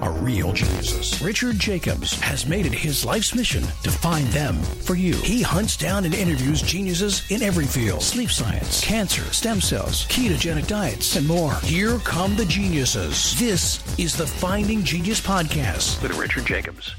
are real geniuses. Richard Jacobs has made it his life's mission to find them for you. He hunts down and interviews geniuses in every field sleep science, cancer, stem cells, ketogenic diets, and more. Here come the geniuses. This is the Finding Genius Podcast. With Richard Jacobs.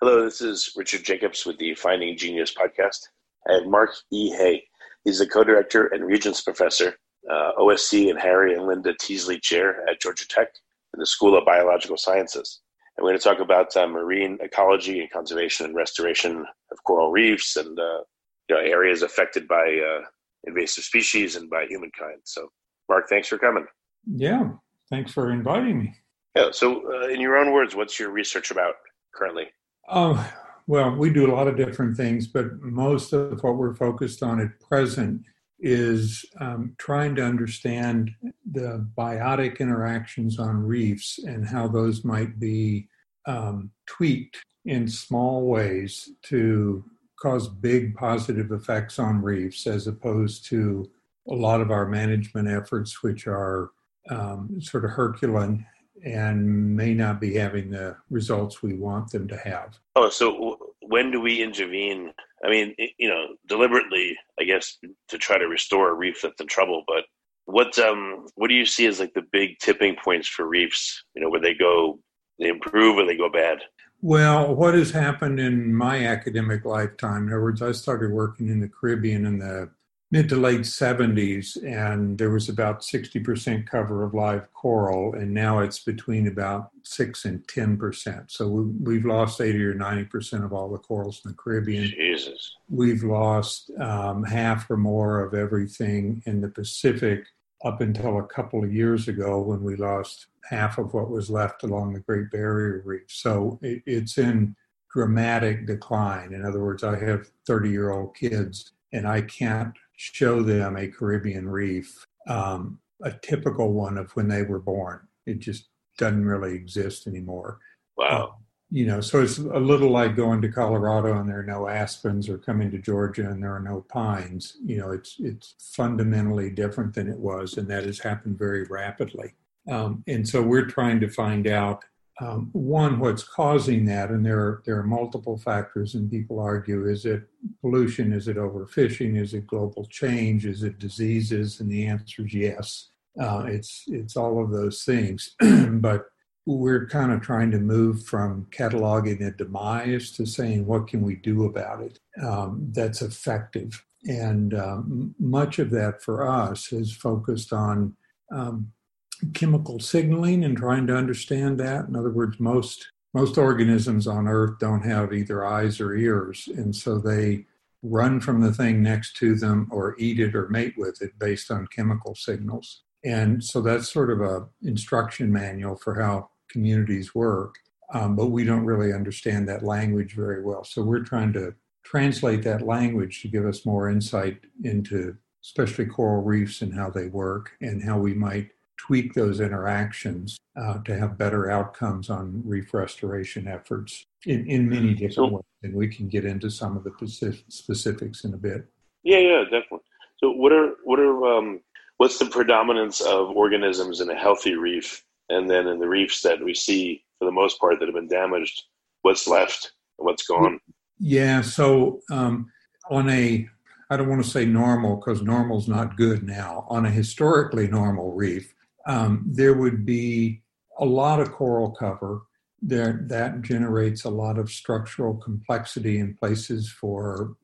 Hello, this is Richard Jacobs with the Finding Genius podcast. I have Mark E. Hay. He's the co-director and Regents Professor, uh, OSC and Harry and Linda Teasley Chair at Georgia Tech in the School of Biological Sciences. And we're going to talk about uh, marine ecology and conservation and restoration of coral reefs and uh, you know, areas affected by uh, invasive species and by humankind. So, Mark, thanks for coming. Yeah, thanks for inviting me. Yeah, so, uh, in your own words, what's your research about currently? Oh, well, we do a lot of different things, but most of what we're focused on at present is um, trying to understand the biotic interactions on reefs and how those might be um, tweaked in small ways to cause big positive effects on reefs as opposed to a lot of our management efforts, which are um, sort of Herculean and may not be having the results we want them to have. Oh, so when do we intervene? I mean, you know, deliberately, I guess, to try to restore a reef that's in trouble. But what um, what do you see as like the big tipping points for reefs? You know, where they go, they improve or they go bad? Well, what has happened in my academic lifetime, in other words, I started working in the Caribbean in the mid to late 70s, and there was about 60% cover of live coral, and now it's between about 6 and 10%. So we, we've lost 80 or 90% of all the corals in the Caribbean. Jesus. We've lost um, half or more of everything in the Pacific up until a couple of years ago when we lost half of what was left along the Great Barrier Reef. So it, it's in dramatic decline. In other words, I have 30 year old kids and I can't show them a Caribbean reef, um, a typical one of when they were born. It just doesn't really exist anymore. Wow. You know, so it's a little like going to Colorado and there are no aspens, or coming to Georgia and there are no pines. You know, it's it's fundamentally different than it was, and that has happened very rapidly. Um, and so we're trying to find out um, one what's causing that, and there are, there are multiple factors. And people argue: is it pollution? Is it overfishing? Is it global change? Is it diseases? And the answer is yes. Uh, it's it's all of those things, but we're kind of trying to move from cataloging a demise to saying what can we do about it um, that's effective and um, much of that for us is focused on um, chemical signaling and trying to understand that in other words most most organisms on earth don't have either eyes or ears and so they run from the thing next to them or eat it or mate with it based on chemical signals and so that's sort of a instruction manual for how communities work, um, but we don't really understand that language very well. So we're trying to translate that language to give us more insight into, especially coral reefs and how they work, and how we might tweak those interactions uh, to have better outcomes on reef restoration efforts in, in many different ways. And we can get into some of the specifics in a bit. Yeah, yeah, definitely. So, what are what are um, what's the predominance of organisms in a healthy reef and then in the reefs that we see for the most part that have been damaged what's left and what's gone yeah so um, on a i don't want to say normal because normal's not good now on a historically normal reef um, there would be a lot of coral cover there that generates a lot of structural complexity in places for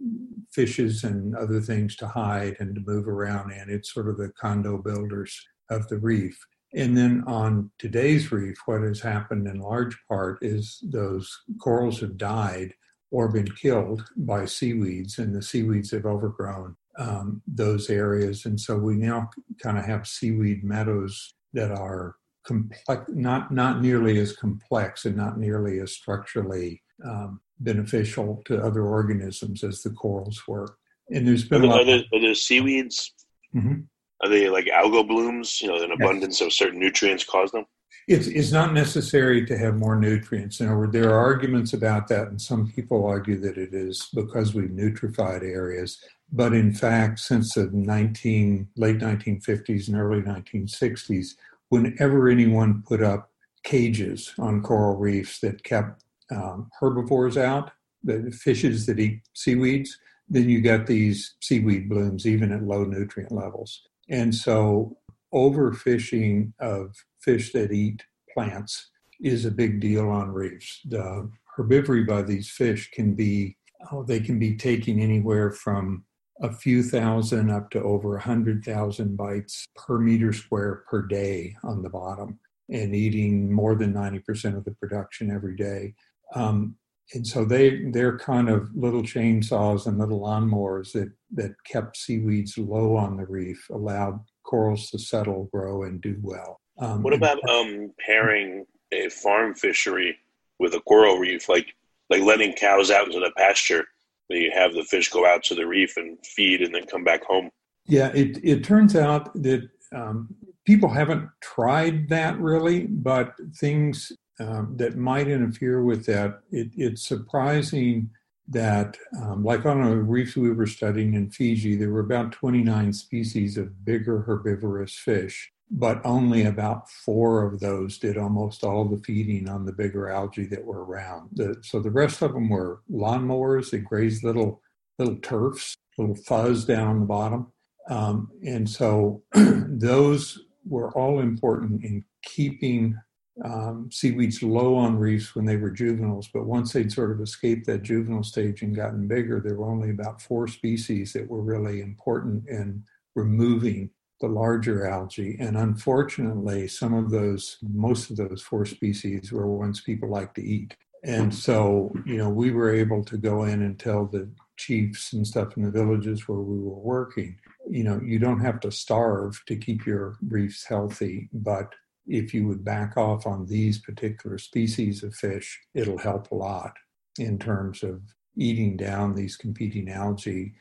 fishes and other things to hide and to move around in. It's sort of the condo builders of the reef. And then on today's reef, what has happened in large part is those corals have died or been killed by seaweeds, and the seaweeds have overgrown um, those areas. And so we now kind of have seaweed meadows that are complex, not, not nearly as complex and not nearly as structurally um, beneficial to other organisms as the corals were. And there's been are, a lot. there, are there seaweeds Mhm. Are they like algal blooms? You know, an abundance yes. of certain nutrients cause them. It's it's not necessary to have more nutrients. In other words, there are arguments about that, and some people argue that it is because we've nutrified areas. But in fact, since the 19 late 1950s and early 1960s, whenever anyone put up cages on coral reefs that kept um, herbivores out, the fishes that eat seaweeds, then you get these seaweed blooms even at low nutrient levels. And so overfishing of fish that eat plants is a big deal on reefs. The herbivory by these fish can be, oh, they can be taking anywhere from a few thousand up to over a hundred thousand bites per meter square per day on the bottom and eating more than 90% of the production every day. Um, and so they they're kind of little chainsaws and little lawnmowers that that kept seaweeds low on the reef, allowed corals to settle, grow, and do well. Um, what about um, pairing a farm fishery with a coral reef, like like letting cows out into the pasture? You have the fish go out to the reef and feed, and then come back home. Yeah, it it turns out that um, people haven't tried that really, but things um, that might interfere with that. It, it's surprising that, um, like on a reef we were studying in Fiji, there were about 29 species of bigger herbivorous fish, but only about four of those did almost all the feeding on the bigger algae that were around. The, so the rest of them were lawnmowers. They grazed little little turfs, little fuzz down on the bottom. Um, and so those were all important in keeping um, seaweeds low on reefs when they were juveniles, but once they'd sort of escaped that juvenile stage and gotten bigger, there were only about four species that were really important in removing the larger algae. And unfortunately, some of those, most of those four species were ones people like to eat. And so, you know, we were able to go in and tell the chiefs and stuff in the villages where we were working, you know, you don't have to starve to keep your reefs healthy, but if you would back off on these particular species of fish, it'll help a lot in terms of eating down these competing algae,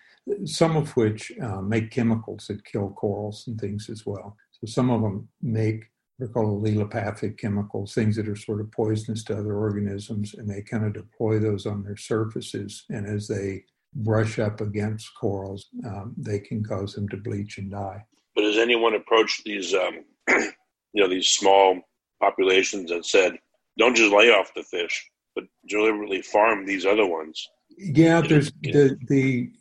some of which uh, make chemicals that kill corals and things as well. So some of them make they're called allelopathic chemicals, things that are sort of poisonous to other organisms, and they kind of deploy those on their surfaces. And as they brush up against corals, um, they can cause them to bleach and die. But has anyone approached these um, you know these small populations and said, don't just lay off the fish, but deliberately farm these other ones. Yeah, there's the, the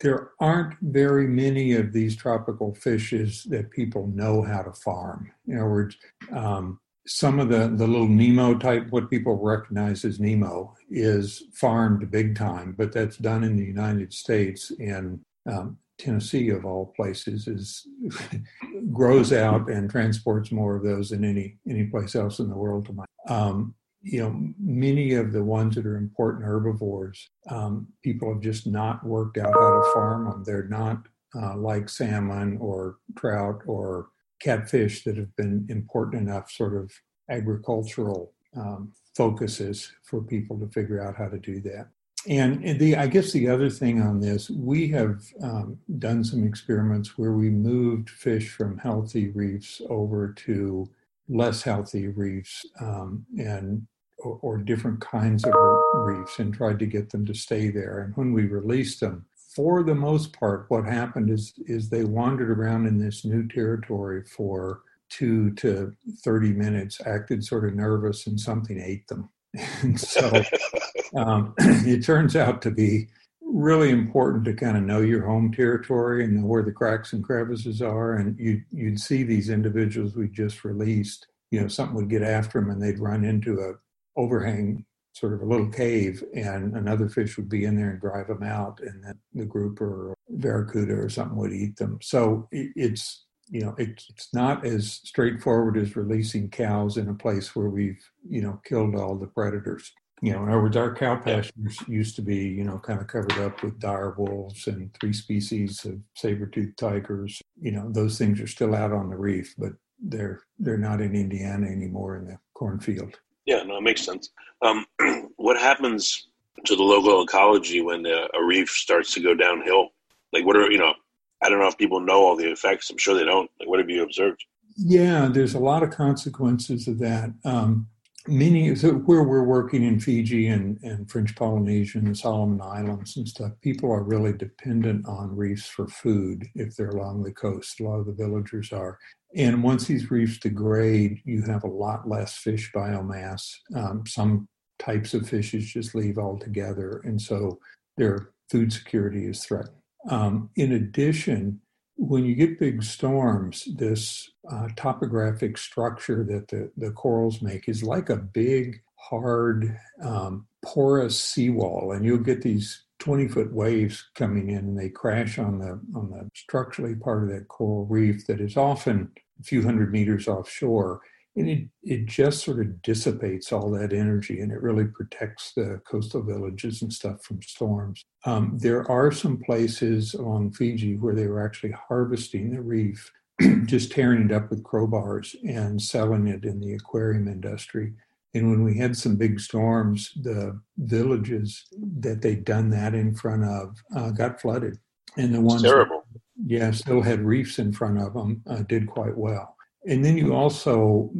there aren't very many of these tropical fishes that people know how to farm. In other words, um, some of the, the little Nemo type, what people recognize as Nemo, is farmed big time, but that's done in the United States in um, Tennessee, of all places, is grows out and transports more of those than any any place else in the world. To my, um, you know, many of the ones that are important herbivores, um, people have just not worked out how to farm them. They're not uh, like salmon or trout or catfish that have been important enough sort of agricultural um, focuses for people to figure out how to do that. And the, I guess the other thing on this, we have um, done some experiments where we moved fish from healthy reefs over to less healthy reefs um, and or, or, different kinds of reefs and tried to get them to stay there. And when we released them, for the most part, what happened is is they wandered around in this new territory for two to thirty minutes, acted sort of nervous, and something ate them. And so um, it turns out to be really important to kind of know your home territory and know where the cracks and crevices are. And you, you'd see these individuals we just released, you know, something would get after them and they'd run into a overhang, sort of a little cave, and another fish would be in there and drive them out. And then the grouper or barracuda or something would eat them. So it's, you know, it's not as straightforward as releasing cows in a place where we've, you know, killed all the predators you know, other our cow pastures used to be, you know, kind of covered up with dire wolves and three species of saber-toothed tigers. You know, those things are still out on the reef, but they're they're not in Indiana anymore in the cornfield. Yeah, no, it makes sense. Um, what happens to the local ecology when a, a reef starts to go downhill? Like, what are you know? I don't know if people know all the effects. I'm sure they don't. Like, what have you observed? Yeah, there's a lot of consequences of that. Um, many so where we're working in Fiji and, and French Polynesia and Solomon Islands and stuff, people are really dependent on reefs for food if they're along the coast. A lot of the villagers are. And once these reefs degrade, you have a lot less fish biomass. Um, some types of fishes just leave altogether. And so their food security is threatened. Um, in addition, when you get big storms, this uh, topographic structure that the, the corals make is like a big, hard, um, porous seawall, and you'll get these 20 foot waves coming in and they crash on the on the structurally part of that coral reef that is often a few hundred meters offshore and it, it just sort of dissipates all that energy and it really protects the coastal villages and stuff from storms. Um, there are some places along Fiji where they were actually harvesting the reef, just tearing it up with crowbars and selling it in the aquarium industry. And when we had some big storms, the villages that they'd done that in front of uh, got flooded. And the ones, terrible. That, yeah, still had reefs in front of them, uh, did quite well. And then you also,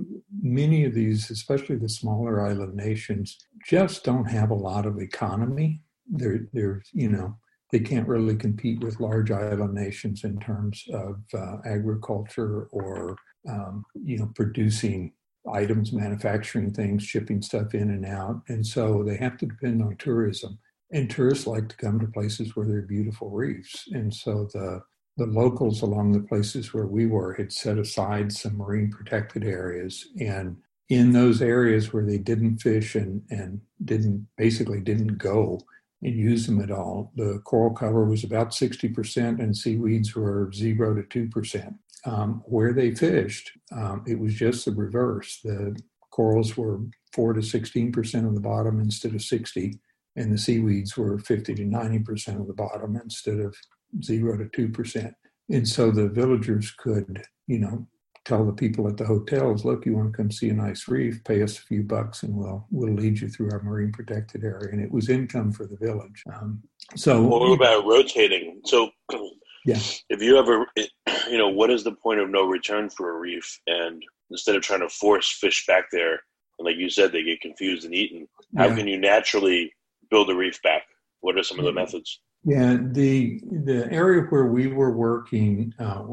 many of these, especially the smaller island nations, just don't have a lot of economy. They're, they're you know, they can't really compete with large island nations in terms of uh, agriculture or, um, you know, producing items, manufacturing things, shipping stuff in and out. And so they have to depend on tourism. And tourists like to come to places where there are beautiful reefs. And so the the locals along the places where we were had set aside some marine protected areas and in those areas where they didn't fish and, and didn't basically didn't go and use them at all the coral cover was about 60% and seaweeds were 0 to 2% um, where they fished um, it was just the reverse. The corals were 4 to 16% of the bottom instead of 60 and the seaweeds were 50 to 90% of the bottom instead of zero to two percent. And so the villagers could, you know, tell the people at the hotels, look, you want to come see a nice reef, pay us a few bucks and we'll we'll lead you through our marine protected area. And it was income for the village. Um, so well, what about rotating? So yeah. If you ever you know, what is the point of no return for a reef? And instead of trying to force fish back there, and like you said, they get confused and eaten, how yeah. can you naturally build a reef back? What are some of the methods? Yeah, the the area where we were working, uh,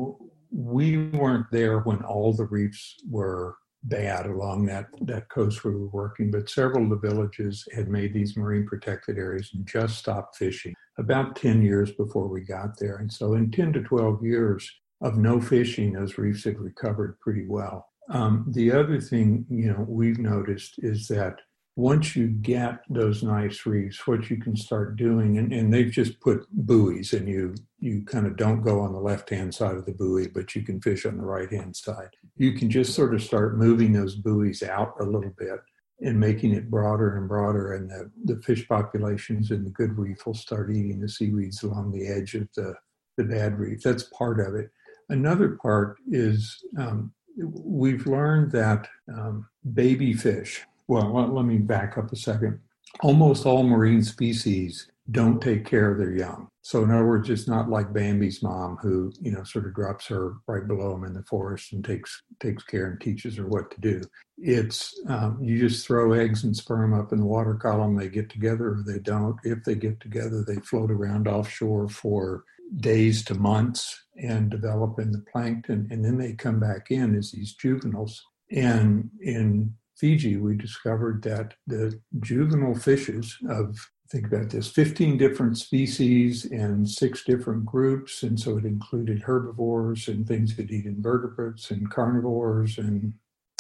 we weren't there when all the reefs were bad along that that coast we were working, but several of the villages had made these marine protected areas and just stopped fishing about ten years before we got there, and so in ten to twelve years of no fishing, those reefs had recovered pretty well. Um, the other thing you know we've noticed is that once you get those nice reefs, what you can start doing, and, and they've just put buoys, and you you kind of don't go on the left hand side of the buoy, but you can fish on the right hand side. You can just sort of start moving those buoys out a little bit and making it broader and broader, and the, the fish populations in the good reef will start eating the seaweeds along the edge of the, the bad reef. That's part of it. Another part is um, we've learned that um, baby fish, well, let, me back up a second. Almost all marine species don't take care of their young. So in other words, it's not like Bambi's mom who, you know, sort of drops her right below him in the forest and takes takes care and teaches her what to do. It's um, you just throw eggs and sperm up in the water column. They get together or they don't. If they get together, they float around offshore for days to months and develop in the plankton, and then they come back in as these juveniles. And in Fiji, we discovered that the juvenile fishes of think about this 15 different species and six different groups and so it included herbivores and things that eat invertebrates and carnivores and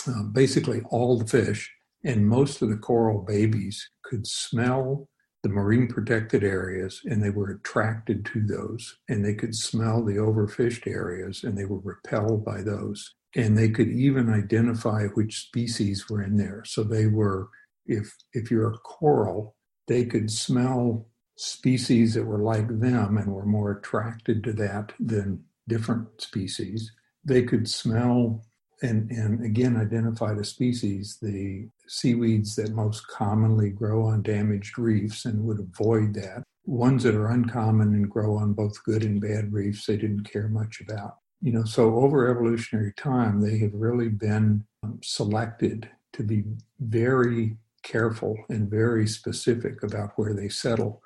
um, basically all the fish and most of the coral babies could smell the marine protected areas and they were attracted to those and they could smell the overfished areas and they were repelled by those and they could even identify which species were in there. So they were, if if you're a coral, they could smell species that were like them and were more attracted to that than different species. They could smell and, and again identify the species, the seaweeds that most commonly grow on damaged reefs and would avoid that. ones that are uncommon and grow on both good and bad reefs, they didn't care much about. You know, so over evolutionary time, they have really been um, selected to be very careful and very specific about where they settle.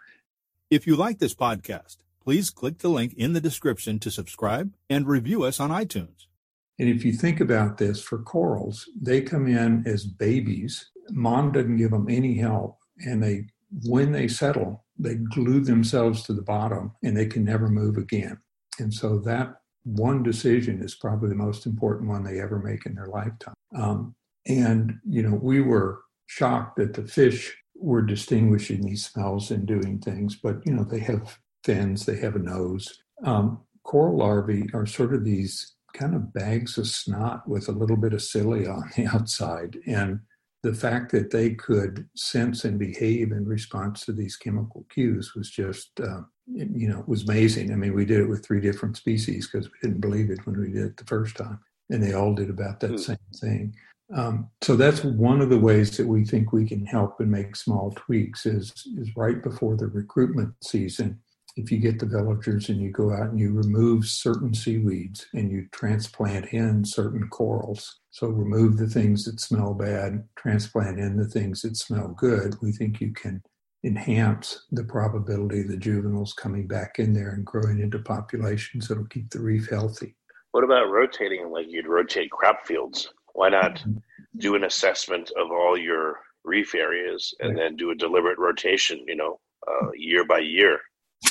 If you like this podcast, please click the link in the description to subscribe and review us on iTunes. And if you think about this for corals, they come in as babies. Mom doesn't give them any help. And they, when they settle, they glue themselves to the bottom and they can never move again. And so that one decision is probably the most important one they ever make in their lifetime. Um, and, you know, we were shocked that the fish were distinguishing these smells and doing things, but, you know, they have fins, they have a nose. Um, coral larvae are sort of these kind of bags of snot with a little bit of cilia on the outside. And the fact that they could sense and behave in response to these chemical cues was just, uh, you know, was amazing. I mean, we did it with three different species because we didn't believe it when we did it the first time. And they all did about that mm. same thing. Um, so that's one of the ways that we think we can help and make small tweaks is, is right before the recruitment season if you get the villagers and you go out and you remove certain seaweeds and you transplant in certain corals, so remove the things that smell bad, transplant in the things that smell good, we think you can enhance the probability of the juveniles coming back in there and growing into populations that'll keep the reef healthy. What about rotating like you'd rotate crop fields? Why not mm-hmm. do an assessment of all your reef areas and then do a deliberate rotation, you know, uh, year by year?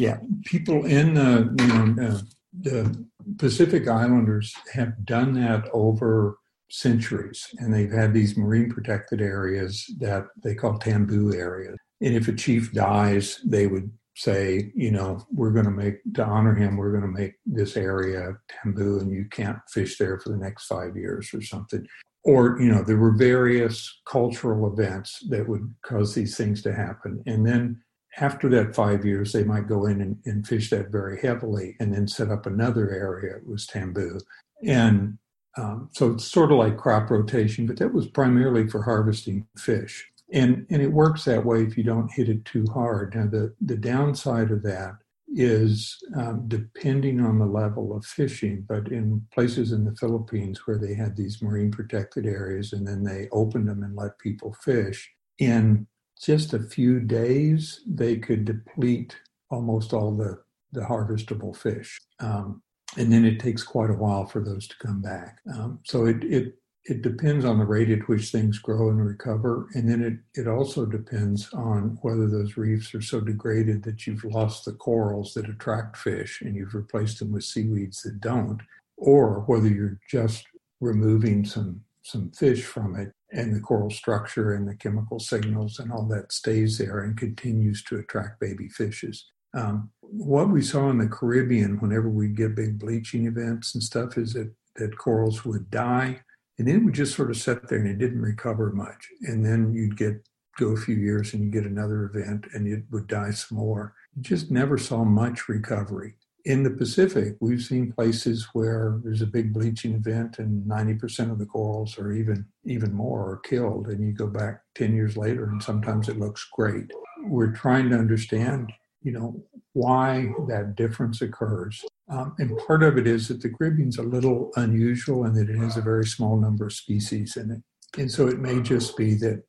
Yeah, people in the you know uh, the Pacific Islanders have done that over centuries, and they've had these marine protected areas that they call tambu areas. And if a chief dies, they would say, you know, we're going to make to honor him, we're going to make this area tambu, and you can't fish there for the next five years or something. Or you know, there were various cultural events that would cause these things to happen, and then after that five years, they might go in and, and, fish that very heavily and then set up another area. It was tambu. And um, so it's sort of like crop rotation, but that was primarily for harvesting fish. And, and it works that way if you don't hit it too hard. Now, the, the downside of that is um, depending on the level of fishing, but in places in the Philippines where they had these marine protected areas and then they opened them and let people fish, in just a few days, they could deplete almost all the, the harvestable fish. Um, and then it takes quite a while for those to come back. Um, so it, it, it depends on the rate at which things grow and recover. And then it, it also depends on whether those reefs are so degraded that you've lost the corals that attract fish and you've replaced them with seaweeds that don't, or whether you're just removing some, some fish from it and the coral structure and the chemical signals and all that stays there and continues to attract baby fishes. Um, what we saw in the Caribbean, whenever we get big bleaching events and stuff, is that, that corals would die and then would just sort of sit there and it didn't recover much. And then you'd get go a few years and you get another event and it would die some more. You just never saw much recovery in the Pacific, we've seen places where there's a big bleaching event and 90% of the corals or even even more are killed and you go back 10 years later and sometimes it looks great. We're trying to understand, you know, why that difference occurs. Um, and part of it is that the Caribbean's a little unusual and that it has a very small number of species in it. And so it may just be that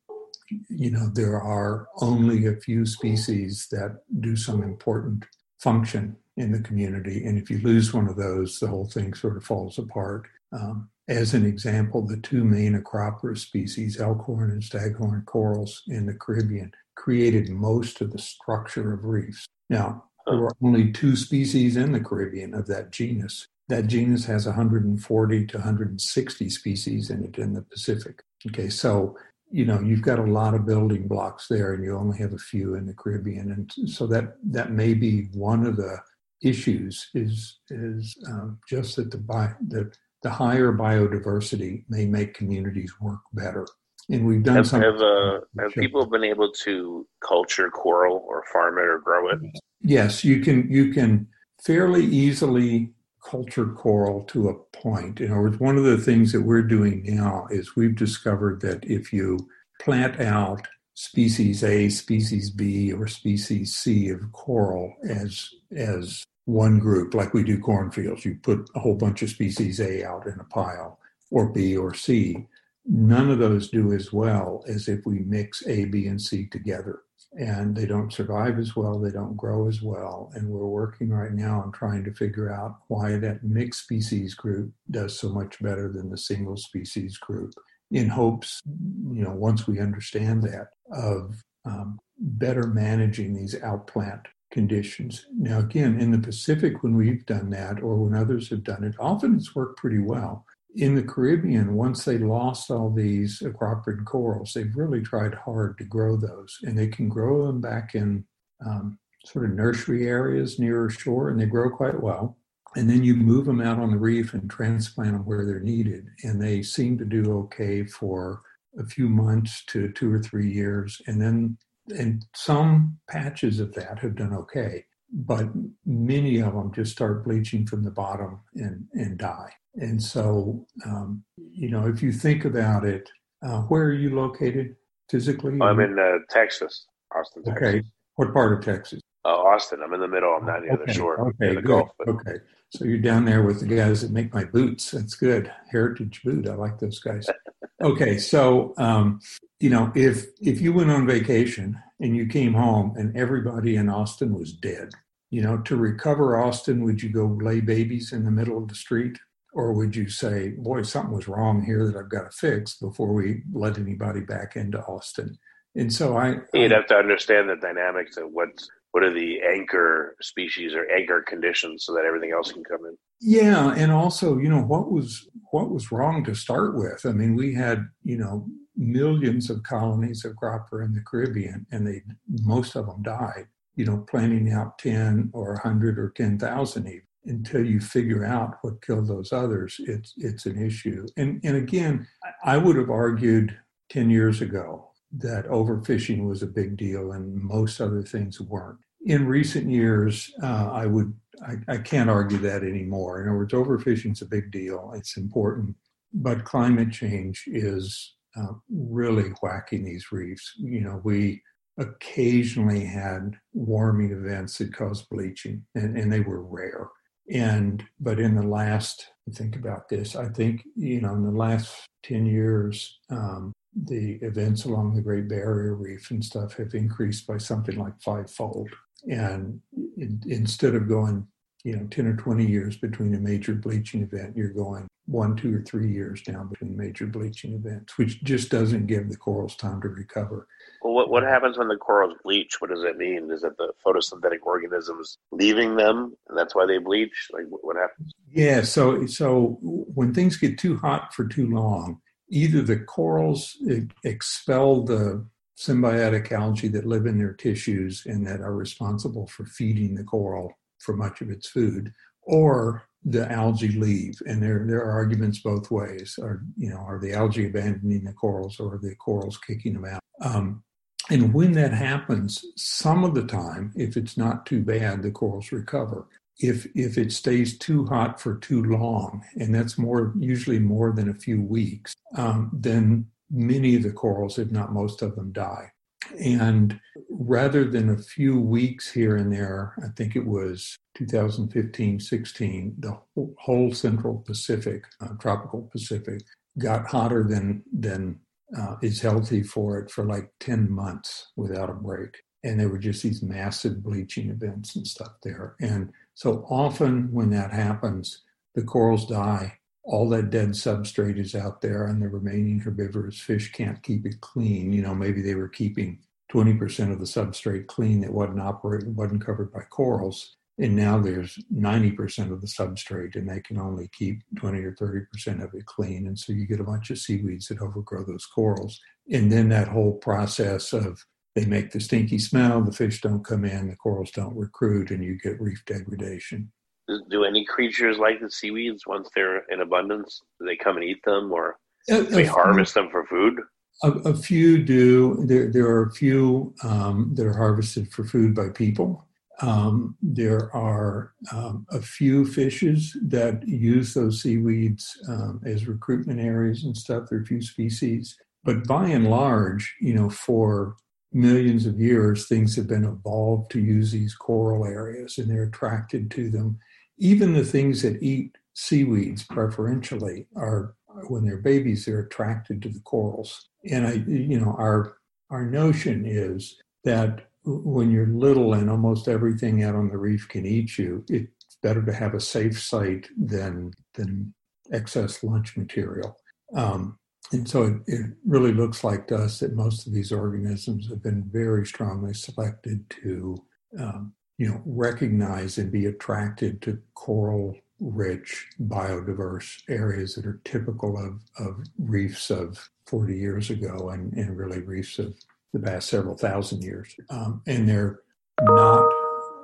you know there are only a few species that do some important function in the community. And if you lose one of those, the whole thing sort of falls apart. Um, as an example, the two main Acropora species, elkhorn and staghorn corals in the Caribbean, created most of the structure of reefs. Now, there were only two species in the Caribbean of that genus. That genus has 140 to 160 species in it in the Pacific. Okay, so you know you've got a lot of building blocks there, and you only have a few in the Caribbean, and so that that may be one of the issues is is um, just that the, bi- the the higher biodiversity may make communities work better. And we've done have, some. Have, uh, have people been able to culture coral or farm it or grow it? Yes, you can. You can fairly easily culture coral to a point. In other words, one of the things that we're doing now is we've discovered that if you plant out species A, species B, or species C of coral as as one group, like we do cornfields. You put a whole bunch of species A out in a pile, or B or C. None of those do as well as if we mix A, B, and C together. And they don't survive as well, they don't grow as well. And we're working right now on trying to figure out why that mixed species group does so much better than the single species group in hopes, you know, once we understand that, of um, better managing these outplant conditions. Now, again, in the Pacific, when we've done that or when others have done it, often it's worked pretty well. In the Caribbean, once they lost all these acroporid corals, they've really tried hard to grow those, and they can grow them back in um, sort of nursery areas nearer shore, and they grow quite well and then you move them out on the reef and transplant them where they're needed. And they seem to do okay for a few months to two or three years. And then, and some patches of that have done okay, but many of them just start bleaching from the bottom and, and die. And so, um, you know, if you think about it, uh, where are you located physically? I'm in uh, Texas, Austin, Texas. Okay. What part of Texas? Uh, Austin. I'm in the middle. I'm not near okay. the shore. Okay, the good. Gulf, but... Okay. So you're down there with the guys that make my boots. That's good. Heritage boot. I like those guys. okay, so um, you know, if if you went on vacation and you came home and everybody in Austin was dead, you know, to recover Austin, would you go lay babies in the middle of the street? Or would you say, boy, something was wrong here that I've got to fix before we let anybody back into Austin? And so I. You'd I, have to understand the dynamics of what's what are the anchor species or anchor conditions so that everything else can come in? Yeah and also you know what was what was wrong to start with? I mean we had you know millions of colonies of Acropora in the caribbean and they most of them died you know planting out 10 or 100 or 10,000 even. Until you figure out what killed those others it's it's an issue. And and again i would have argued 10 years ago that overfishing was a big deal and most other things weren't. In recent years, uh, I would I, I, can't argue that anymore. In other words, overfishing is a big deal. It's important, but climate change is uh, really whacking these reefs. You know, we occasionally had warming events that caused bleaching, and, and they were rare. And but in the last, think about this. I think you know, in the last ten years, um, the events along the Great Barrier Reef and stuff have increased by something like fivefold. And in, instead of going, you know, 10 or 20 years between a major bleaching event, you're going one, two, or three years down between major bleaching events, which just doesn't give the corals time to recover. Well, what, what happens when the corals bleach? What does that mean? Is that the photosynthetic organisms leaving them, and that's why they bleach? Like, what happens? Yeah, so so when things get too hot for too long, either the corals expel the symbiotic algae that live in their tissues and that are responsible for feeding the coral for much of its food, or the algae leave. And there, there are arguments both ways. Are you know, are the algae abandoning the corals or are the corals kicking them out? Um, and when that happens, some of the time, if it's not too bad, the corals recover if if it stays too hot for too long, and that's more usually more than a few weeks, um, then many of the corals, if not most of them, die. And rather than a few weeks here and there, I think it was 2015 16, the whole Central Pacific, uh, tropical Pacific, got hotter than, than uh, is healthy for it for like 10 months without a break. And there were just these massive bleaching events and stuff there. And so often when that happens, the corals die. All that dead substrate is out there, and the remaining herbivorous fish can't keep it clean. You know, maybe they were keeping 20% of the substrate clean that wasn't wasn't covered by corals. And now there's 90% of the substrate, and they can only keep 20 or 30% of it clean. And so you get a bunch of seaweeds that overgrow those corals. And then that whole process of they make the stinky smell, the fish don't come in, the corals don't recruit, and you get reef degradation. Do any creatures like the seaweeds once they're in abundance? Do they come and eat them or a, they a harvest them for food? A, a, few do. There, there are a few um, that are harvested for food by people. Um, there are um, a few fishes that use those seaweeds um, as recruitment areas and stuff. There are a few species. But by and large, you know, for millions of years, things have been evolved to use these coral areas and they're attracted to them. Even the things that eat seaweeds preferentially are, when they're babies, they're attracted to the corals. And I, you know, our, our notion is that when you're little and almost everything out on the reef can eat you, it's better to have a safe site than, than excess lunch material. Um, and so it, it, really looks like to us that most of these organisms have been very strongly selected to, um, you know, recognize and be attracted to coral-rich, biodiverse areas that are typical of, of reefs of 40 years ago and, and really reefs of the past several thousand years. Um, and they're not,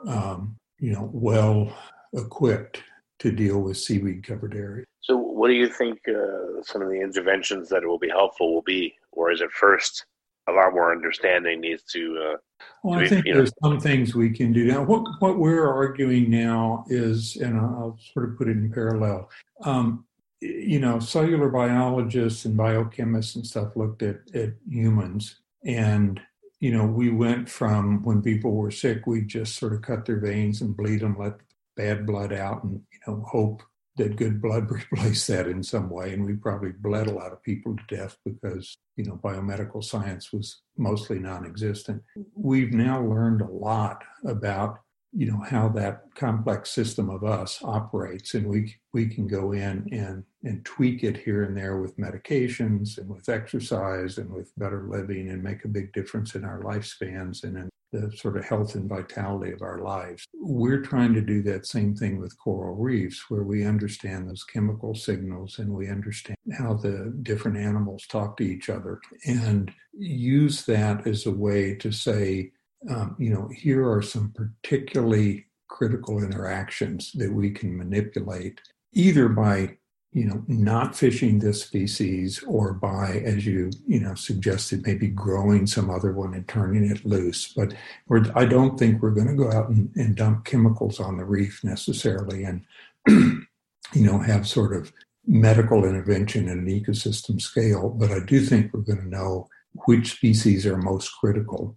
um, you know, well equipped to deal with seaweed covered areas. So, what do you think uh, some of the interventions that will be helpful will be, or is it first a lot more understanding needs to? Uh, well, I think there's know. some things we can do now. What what we're arguing now is, and I'll sort of put it in parallel. Um, you know, cellular biologists and biochemists and stuff looked at at humans, and you know, we went from when people were sick, we just sort of cut their veins and bleed them, let bad blood out, and you know, hope that good blood replaced that in some way. And we probably bled a lot of people to death because, you know, biomedical science was mostly non existent. We've now learned a lot about, you know, how that complex system of us operates. And we, we can go in and, and tweak it here and there with medications and with exercise and with better living and make a big difference in our lifespans and in the sort of health and vitality of our lives. We're trying to do that same thing with coral reefs, where we understand those chemical signals and we understand how the different animals talk to each other and use that as a way to say, um, you know, here are some particularly critical interactions that we can manipulate either by you know, not fishing this species or by, as you, you know, suggested, maybe growing some other one and turning it loose. But I don't think we're going to go out and, and dump chemicals on the reef necessarily and, you know, have sort of medical intervention at an ecosystem scale. But I do think we're going to know which species are most critical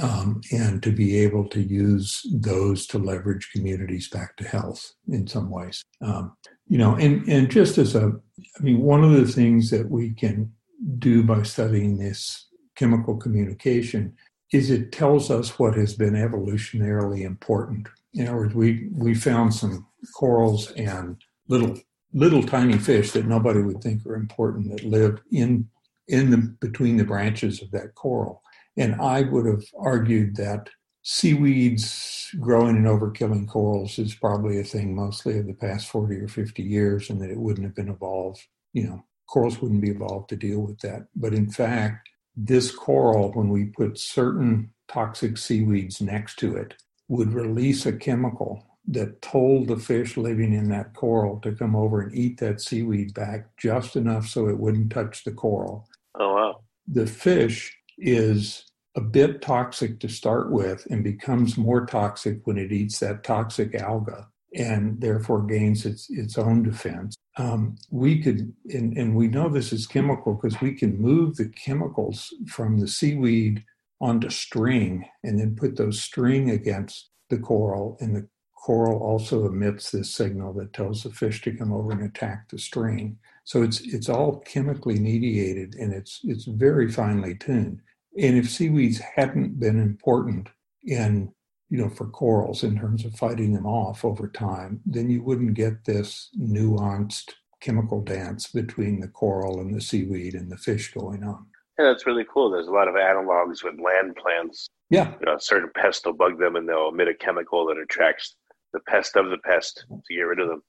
um, and to be able to use those to leverage communities back to health in some ways. Um, you know, and, and just as a, I mean, one of the things that we can do by studying this chemical communication is it tells us what has been evolutionarily important. In other words, we, we found some corals and little little tiny fish that nobody would think are important that live in in the between the branches of that coral. And I would have argued that seaweeds growing and overkilling corals is probably a thing mostly of the past 40 or 50 years and that it wouldn't have been evolved you know corals wouldn't be evolved to deal with that. But in fact this coral when we put certain toxic seaweeds next to it would release a chemical that told the fish living in that coral to come over and eat that seaweed back just enough so it wouldn't touch the coral. Oh wow. The fish is a bit toxic to start with and becomes more toxic when it eats that toxic alga and therefore gains its, its own defense. Um, we could, and, and we know this is chemical because we can move the chemicals from the seaweed onto string and then put those string against the coral and the coral also emits this signal that tells the fish to come over and attack the string. So it's it's all chemically mediated and it's it's very finely tuned. And if seaweeds hadn't been important in, you know, for corals in terms of fighting them off over time, then you wouldn't get this nuanced chemical dance between the coral and the seaweed and the fish going on. Yeah, that's really cool. There's a lot of analogs with land plants. Yeah. You know, a certain pest will bug them and they'll emit a chemical that attracts the pest of the pest to get rid of them.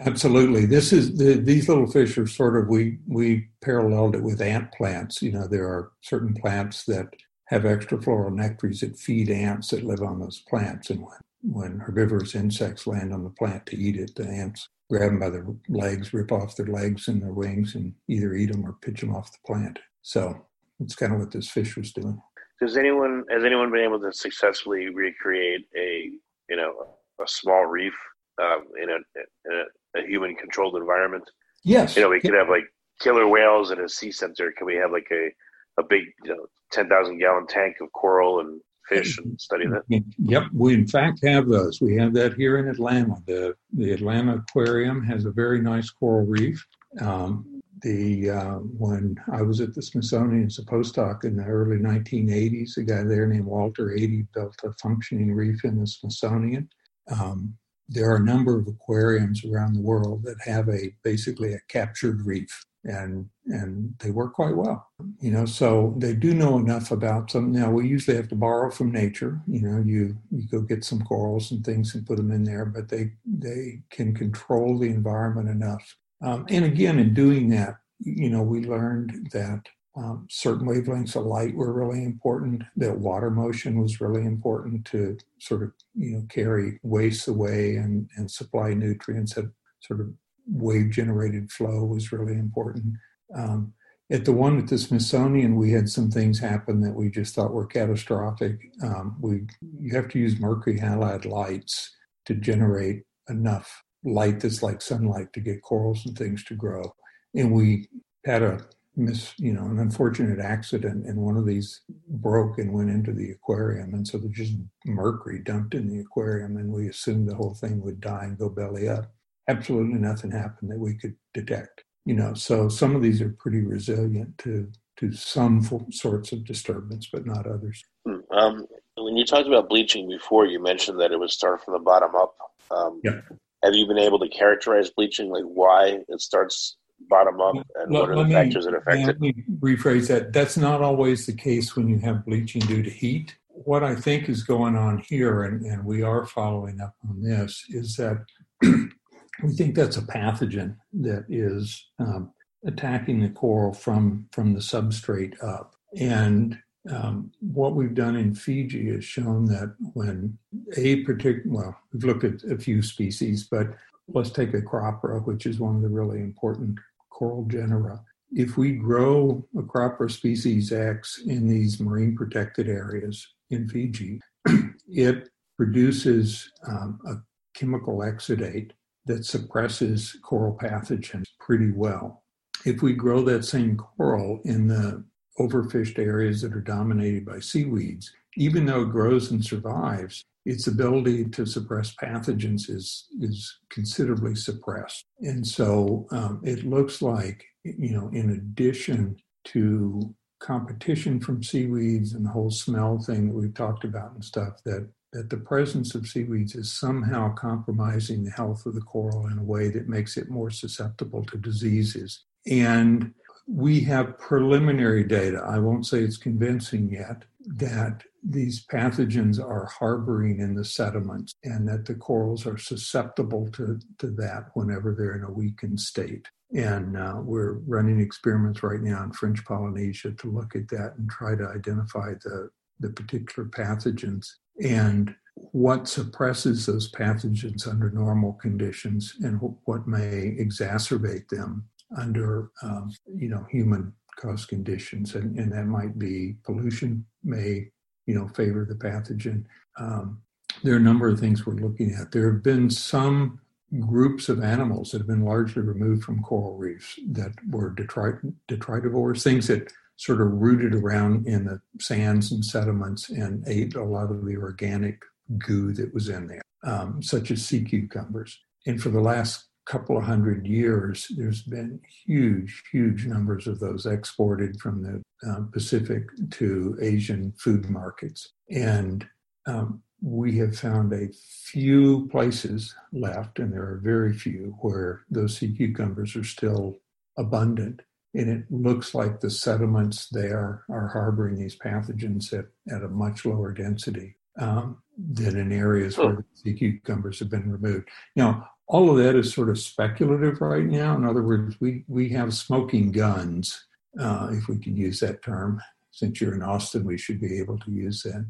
Absolutely. This is the, these little fish are sort of we we paralleled it with ant plants. You know, there are certain plants that have extrafloral nectaries that feed ants that live on those plants, and when when herbivorous insects land on the plant to eat it, the ants grab them by the legs, rip off their legs and their wings, and either eat them or pitch them off the plant. So it's kind of what this fish was doing. Does anyone has anyone been able to successfully recreate a you know a small reef um, in, a, in a, a human controlled environment? Yes. You know, we could have like killer whales in a sea center. Can we have like a a big, you know, ten thousand gallon tank of coral and fish and study that? Yep, we in fact have those. We have that here in Atlanta. The the Atlanta Aquarium has a very nice coral reef. Um, the uh, when I was at the Smithsonian as a postdoc in the early 1980s, a guy there named Walter Adey built a functioning reef in the Smithsonian. Um, there are a number of aquariums around the world that have a basically a captured reef and and they work quite well you know so they do know enough about them now we usually have to borrow from nature you know you you go get some corals and things and put them in there but they they can control the environment enough. Um, and again in doing that you know we learned that um, certain wavelengths of light were really important that water motion was really important to sort of you know carry waste away and and supply nutrients that sort of wave generated flow was really important. Um, at the one at the Smithsonian, we had some things happen that we just thought were catastrophic. Um, we you have to use mercury halide lights to generate enough light that's like sunlight to get corals and things to grow. And we had a miss, you know, an unfortunate accident, and one of these broke and went into the aquarium, and so there's just mercury dumped in the aquarium, and we assumed the whole thing would die and go belly up absolutely nothing happened that we could detect. You know, so some of these are pretty resilient to to some sorts of disturbance, but not others. Hmm, um, when you talked about bleaching before, you mentioned that it would start from the bottom up. Um, yeah. Have you been able to characterize bleaching, like why it starts bottom up, and let, what are the me, factors that affect it? Let me rephrase that. That's not always the case when you have bleaching due to heat. What I think is going on here, and, and we are following up on this, is that we think that's a pathogen that is um, attacking the coral from from the substrate up. And um, what we've done in Fiji has shown that when a particular, well, we've looked at a few species, but let's take a Acropora, which is one of the really important coral genera. If we grow Acropora species X in these marine protected areas in Fiji, it produces um, a chemical exudate that suppresses coral pathogens pretty well. If we grow that same coral in the overfished areas that are dominated by seaweeds, even though it grows and survives, its ability to suppress pathogens is is considerably suppressed. And so um, it looks like, you know, in addition to competition from seaweeds and the whole smell thing that we've talked about and stuff, that that the presence of seaweeds is somehow compromising the health of the coral in a way that makes it more susceptible to diseases. And we have preliminary data, I won't say it's convincing yet, that these pathogens are harboring in the sediments and that the corals are susceptible to, to that whenever they're in a weakened state. And uh, we're running experiments right now in French Polynesia to look at that and try to identify the, the particular pathogens and what suppresses those pathogens under normal conditions and what may exacerbate them under um, you know human caused conditions and, and that might be pollution may you know favor the pathogen um, there are a number of things we're looking at there have been some groups of animals that have been largely removed from coral reefs that were detrit- detritivores things that sort of rooted around in the sands and sediments and ate a lot of the organic goo that was in there, um, such as sea cucumbers. And for the last couple of hundred years, there's been huge, huge numbers of those exported from the uh, Pacific to Asian food markets. And um, we have found a few places left, and there are very few, where those sea cucumbers are still abundant and it looks like the sediments there are harboring these pathogens at, at a much lower density um, than in areas where the sea cucumbers have been removed. Now, all of that is sort of speculative right now. In other words, we, we have smoking guns, uh, if we can use that term. Since you're in Austin, we should be able to use that.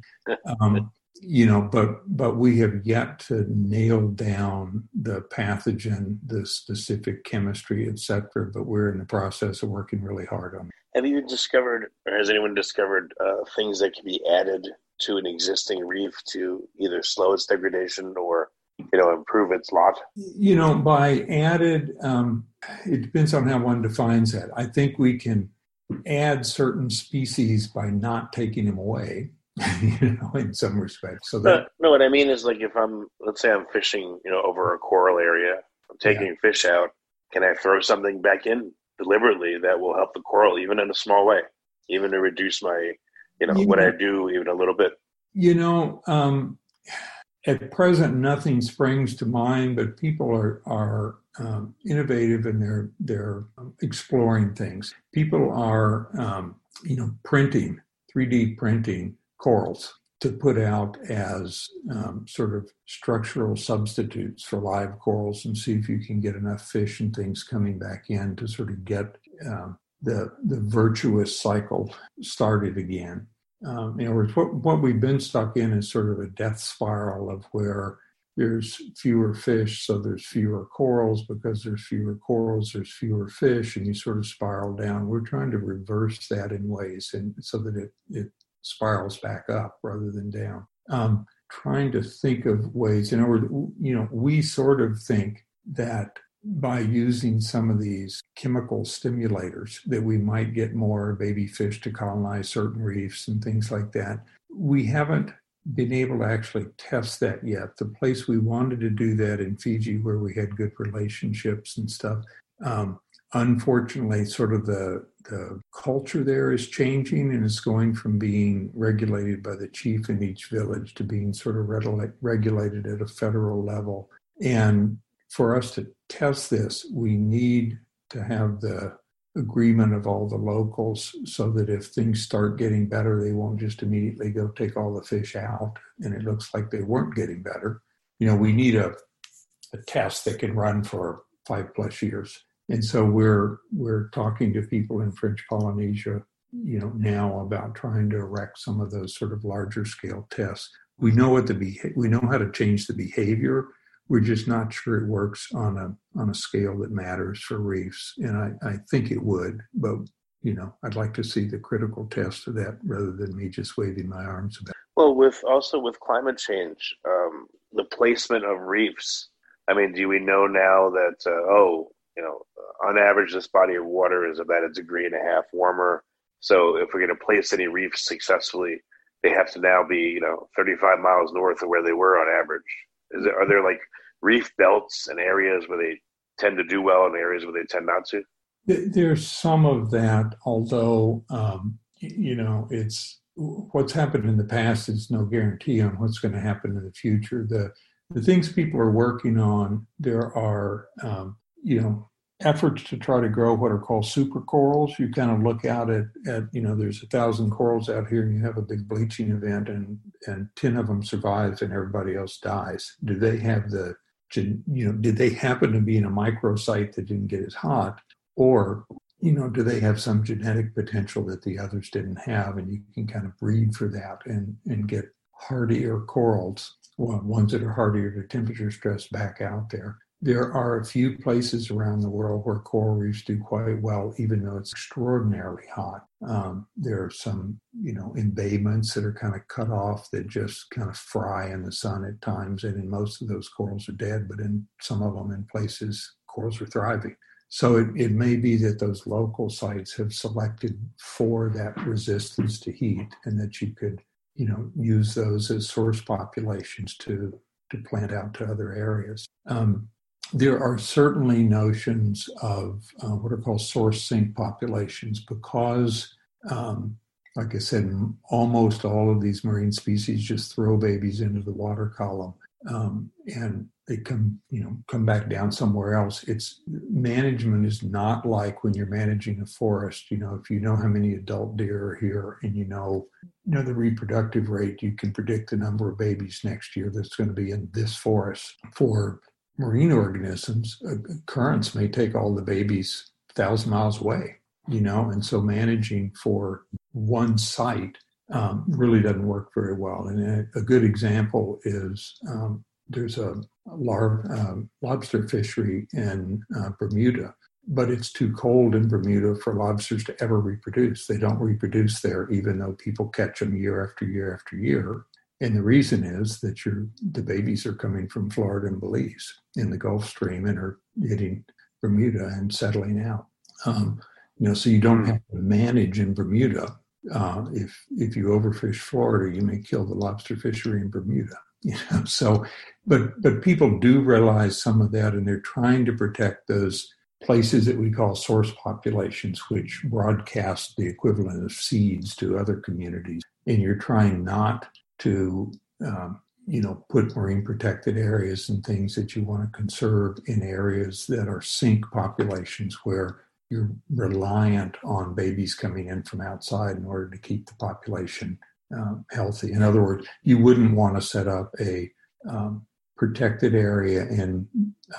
Um, you know, but but we have yet to nail down the pathogen, the specific chemistry, et cetera. But we're in the process of working really hard on it. Have you discovered, or has anyone discovered, uh, things that can be added to an existing reef to either slow its degradation or you know improve its lot? You know, by added, um, it depends on how one defines that. I think we can add certain species by not taking them away. you know, in some respects. So that no, no, what I mean is like if I'm, let's say I'm fishing, you know, over a coral area, I'm taking yeah. fish out. Can I throw something back in deliberately that will help the coral, even in a small way, even to reduce my, you know, you what know, I do even a little bit? You know, um, at present, nothing springs to mind, but people are are um, innovative and they're they're exploring things. People are, um, you know, printing 3D printing corals to put out as um, sort of structural substitutes for live corals and see if you can get enough fish and things coming back in to sort of get um, the the virtuous cycle started again. Um, in other words, what, what we've been stuck in is sort of a death spiral of where there's fewer fish, so there's fewer corals. Because there's fewer corals, there's fewer fish, and you sort of spiral down. We're trying to reverse that in ways, and so that it, it spirals back up rather than down. Um, trying to think of ways, in order, you know, we sort of think that by using some of these chemical stimulators that we might get more baby fish to colonize certain reefs and things like that. We haven't been able to actually test that yet. The place we wanted to do that in Fiji, where we had good relationships and stuff, um, unfortunately, sort of the the culture there is changing and it's going from being regulated by the chief in each village to being sort of regulated at a federal level. And for us to test this, we need to have the agreement of all the locals so that if things start getting better, they won't just immediately go take all the fish out and it looks like they weren't getting better. You know, we need a, a test that can run for five plus years. And so we're we're talking to people in French Polynesia, you know, now about trying to erect some of those sort of larger scale tests. We know what the beha- we know how to change the behavior we're just not sure it works on a on a scale that matters for reefs, and I, I think it would, but you know, I'd like to see the critical test of that rather than me just waving my arms about. Well, with also with climate change, um, the placement of reefs. I mean, do we know now that uh, oh, you know, on average, this body of water is about a degree and a half warmer. So if we're going to place any reefs successfully, they have to now be you know 35 miles north of where they were on average. Is there, are there like reef belts and areas where they tend to do well and areas where they tend not to? There's some of that, although um, you know it's what's happened in the past is no guarantee on what's going to happen in the future. The the things people are working on, there are um, you know efforts to try to grow what are called super corals. You kind of look out at, at you know, there's a thousand corals out here and you have a big bleaching event and, and 10 of them survive and everybody else dies. Do they have the, you know, did they happen to be in a microsite that didn't get as hot? Or, you know, do they have some genetic potential that the others didn't have? And you can kind of breed for that and, and get hardier corals, ones that are hardier to temperature stress back out there. There are a few places around the world where coral reefs do quite well, even though it's extraordinarily hot. Um, there are some, you know, embayments that are kind of cut off that just kind of fry in the sun at times, and in most of those corals are dead, but in some of them, in places, corals are thriving. So it, it may be that those local sites have selected for that resistance to heat, and that you could, you know, use those as source populations to to plant out to other areas. Um, there are certainly notions of uh, what are called source sink populations because, um, like I said, almost all of these marine species just throw babies into the water column um, and they come, you know, come back down somewhere else. It's management is not like when you're managing a forest. You know, if you know how many adult deer are here and you know, you know the reproductive rate, you can predict the number of babies next year that's going to be in this forest for marine organisms, uh, currents may take all the babies thousand miles away, you know, and so managing for one site um, really doesn't work very well. And a, a good example is um, there's a lar- um, lobster fishery in uh, Bermuda, but it's too cold in Bermuda for lobsters to ever reproduce. They don't reproduce there, even though people catch them year after year after year. And the reason is that your the babies are coming from Florida and Belize in the Gulf Stream and are hitting Bermuda and settling out. Um, You know, so you don't have to manage in Bermuda. Uh, if if you overfish Florida, you may kill the lobster fishery in Bermuda. You know, so but but people do realize some of that, and they're trying to protect those places that we call source populations, which broadcast the equivalent of seeds to other communities. And you're trying not to um, you know, put marine protected areas and things that you want to conserve in areas that are sink populations where you're reliant on babies coming in from outside in order to keep the population um, healthy. In other words, you wouldn't want to set up a um, protected area in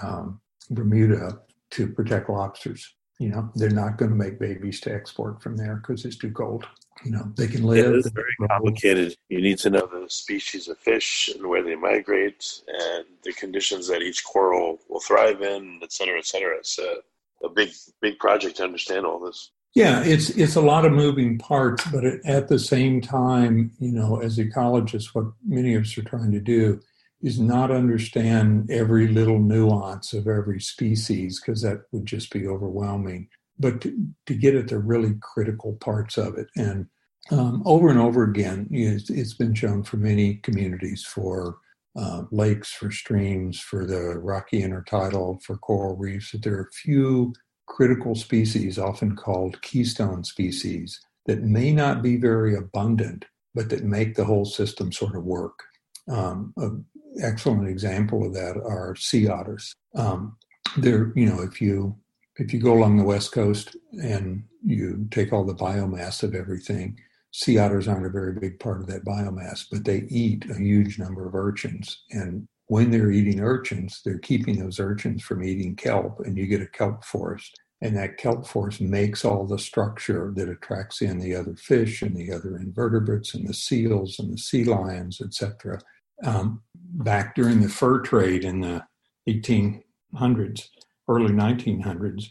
um, Bermuda to protect lobsters. You know, they're not going to make babies to export from there because it's too cold you know they can live. It is very complicated. You need to know the species of fish and where they migrate and the conditions that each coral will thrive in, et cetera, et cetera. It's a, a big, big project to understand all this. Yeah, it's it's a lot of moving parts, but at the same time, you know, as ecologists, what many of us are trying to do is not understand every little nuance of every species because that would just be overwhelming but to, to get at the really critical parts of it. And um, over and over again, it's, it's been shown for many communities, for uh, lakes, for streams, for the rocky intertidal, for coral reefs, that there are a few critical species, often called keystone species, that may not be very abundant, but that make the whole system sort of work. Um, an excellent example of that are sea otters. Um, they're, you know, if you if you go along the west coast and you take all the biomass of everything, sea otters aren't a very big part of that biomass, but they eat a huge number of urchins. And when they're eating urchins, they're keeping those urchins from eating kelp, and you get a kelp forest. And that kelp forest makes all the structure that attracts in the other fish and the other invertebrates and the seals and the sea lions, etc. Um, back during the fur trade in the 1800s, early 1900s,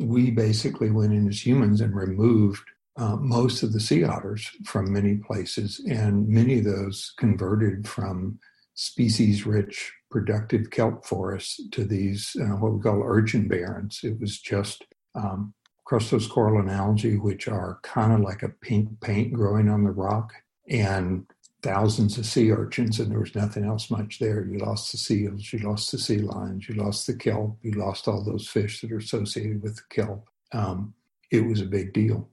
we basically went in as humans and removed uh, most of the sea otters from many places, and many of those converted from species rich, productive kelp forests to these, uh, what we call urchin barrens. It was just um, crustose coralline algae, which are kind of like a pink paint growing on the rock, and thousands of sea urchins, and there was nothing else much there. You lost the seals, you lost the sea lions, you lost the kelp, you lost all those fish that are associated with the kelp. Um, it was a big deal.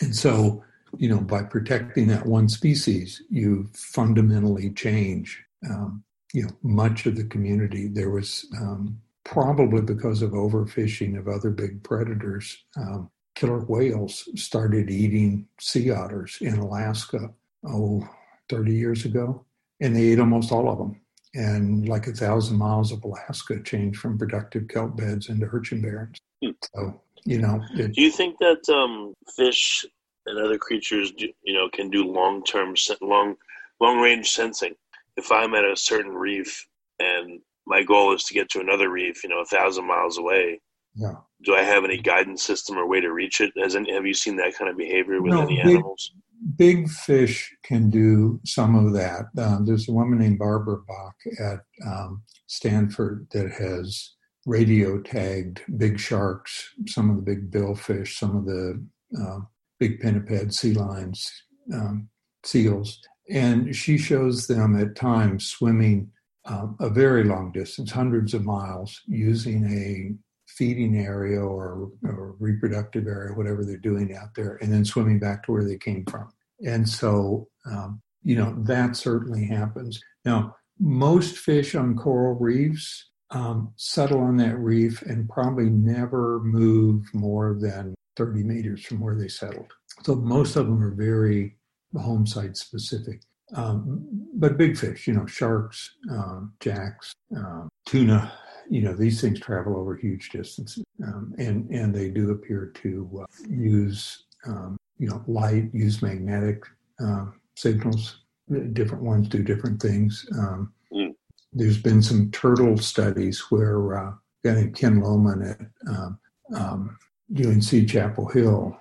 And so, you know, by protecting that one species, you fundamentally change, um, you know, much of the community. There was um, probably because of overfishing of other big predators, um, killer whales started eating sea otters in Alaska. Oh, 30 years ago, and they ate almost all of them. And like a thousand miles of Alaska changed from productive kelp beds into urchin barrens. Hmm. So, you know. It, do you think that um, fish and other creatures, do, you know, can do long term, long, long range sensing? If I'm at a certain reef and my goal is to get to another reef, you know, a thousand miles away, yeah. do I have any guidance system or way to reach it? Has any, have you seen that kind of behavior with no, any animals? big fish can do some of that. Uh, there's a woman named Barbara Block at um, Stanford that has radio tagged big sharks, some of the big billfish, some of the uh, big pinniped sea lions, um, seals. And she shows them at times swimming um, a very long distance, hundreds of miles, using a feeding area or, or reproductive area, whatever they're doing out there, and then swimming back to where they came from. And so, um, you know, that certainly happens. Now, most fish on coral reefs um, settle on that reef and probably never move more than 30 meters from where they settled. So most of them are very home site specific. Um, but big fish, you know, sharks, um, jacks, um, tuna, you know, these things travel over huge distances, um, and and they do appear to uh, use um, you know light, use magnetic uh, signals. Different ones do different things. Um. There's been some turtle studies where uh, a guy named Ken Lohmann at um, um, UNC Chapel Hill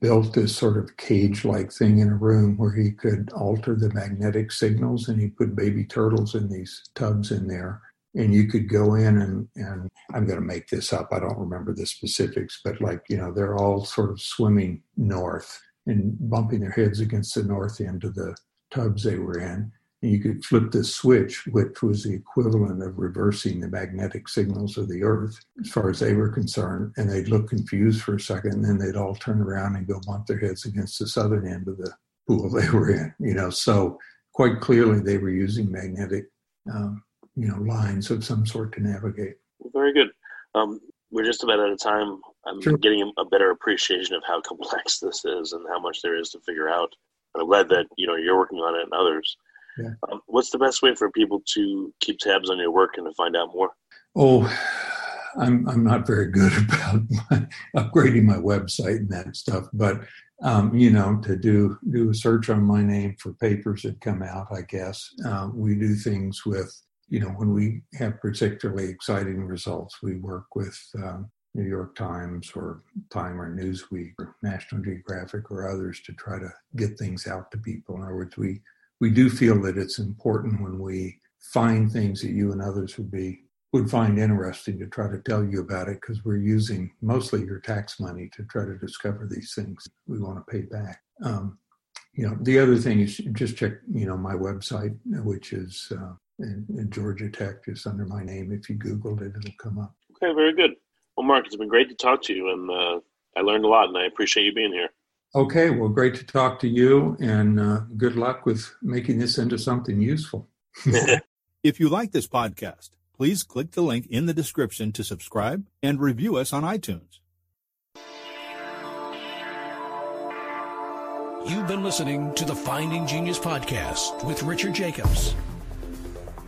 built this sort of cage-like thing in a room where he could alter the magnetic signals, and he put baby turtles in these tubs in there and you could go in and and I'm going to make this up. I don't remember the specifics, but like you know, they're all sort of swimming north and bumping their heads against the north end of the tubs they were in. You could flip this switch, which was the equivalent of reversing the magnetic signals of the Earth, as far as they were concerned. And they'd look confused for a second, and then they'd all turn around and go bump their heads against the southern end of the pool they were in. You know, so quite clearly they were using magnetic um, you know lines of some sort to navigate. Very good. Um, we're just about out of time. I'm sure. getting a better appreciation of how complex this is and how much there is to figure out. And I'm glad that you know you're working on it and others. Yeah. Um, what's the best way for people to keep tabs on your work and to find out more? Oh, I'm I'm not very good about my, upgrading my website and that stuff, but um, you know, to do do a search on my name for papers that come out. I guess um, we do things with you know, when we have particularly exciting results, we work with um, New York Times or Time or Newsweek or National Geographic or others to try to get things out to people. In other words, we we do feel that it's important when we find things that you and others would be would find interesting to try to tell you about it because we're using mostly your tax money to try to discover these things we want to pay back. Um, you know, the other thing is just check, you know, my website, which is uh, in, in, Georgia Tech, just under my name. If you Googled it, it'll come up. Okay, very good. Well, Mark, it's been great to talk to you, and uh, I learned a lot, and I appreciate you being here. Okay, well, great to talk to you, and uh, good luck with making this into something useful. if you like this podcast, please click the link in the description to subscribe and review us on iTunes. You've been listening to the Finding Genius podcast with Richard Jacobs.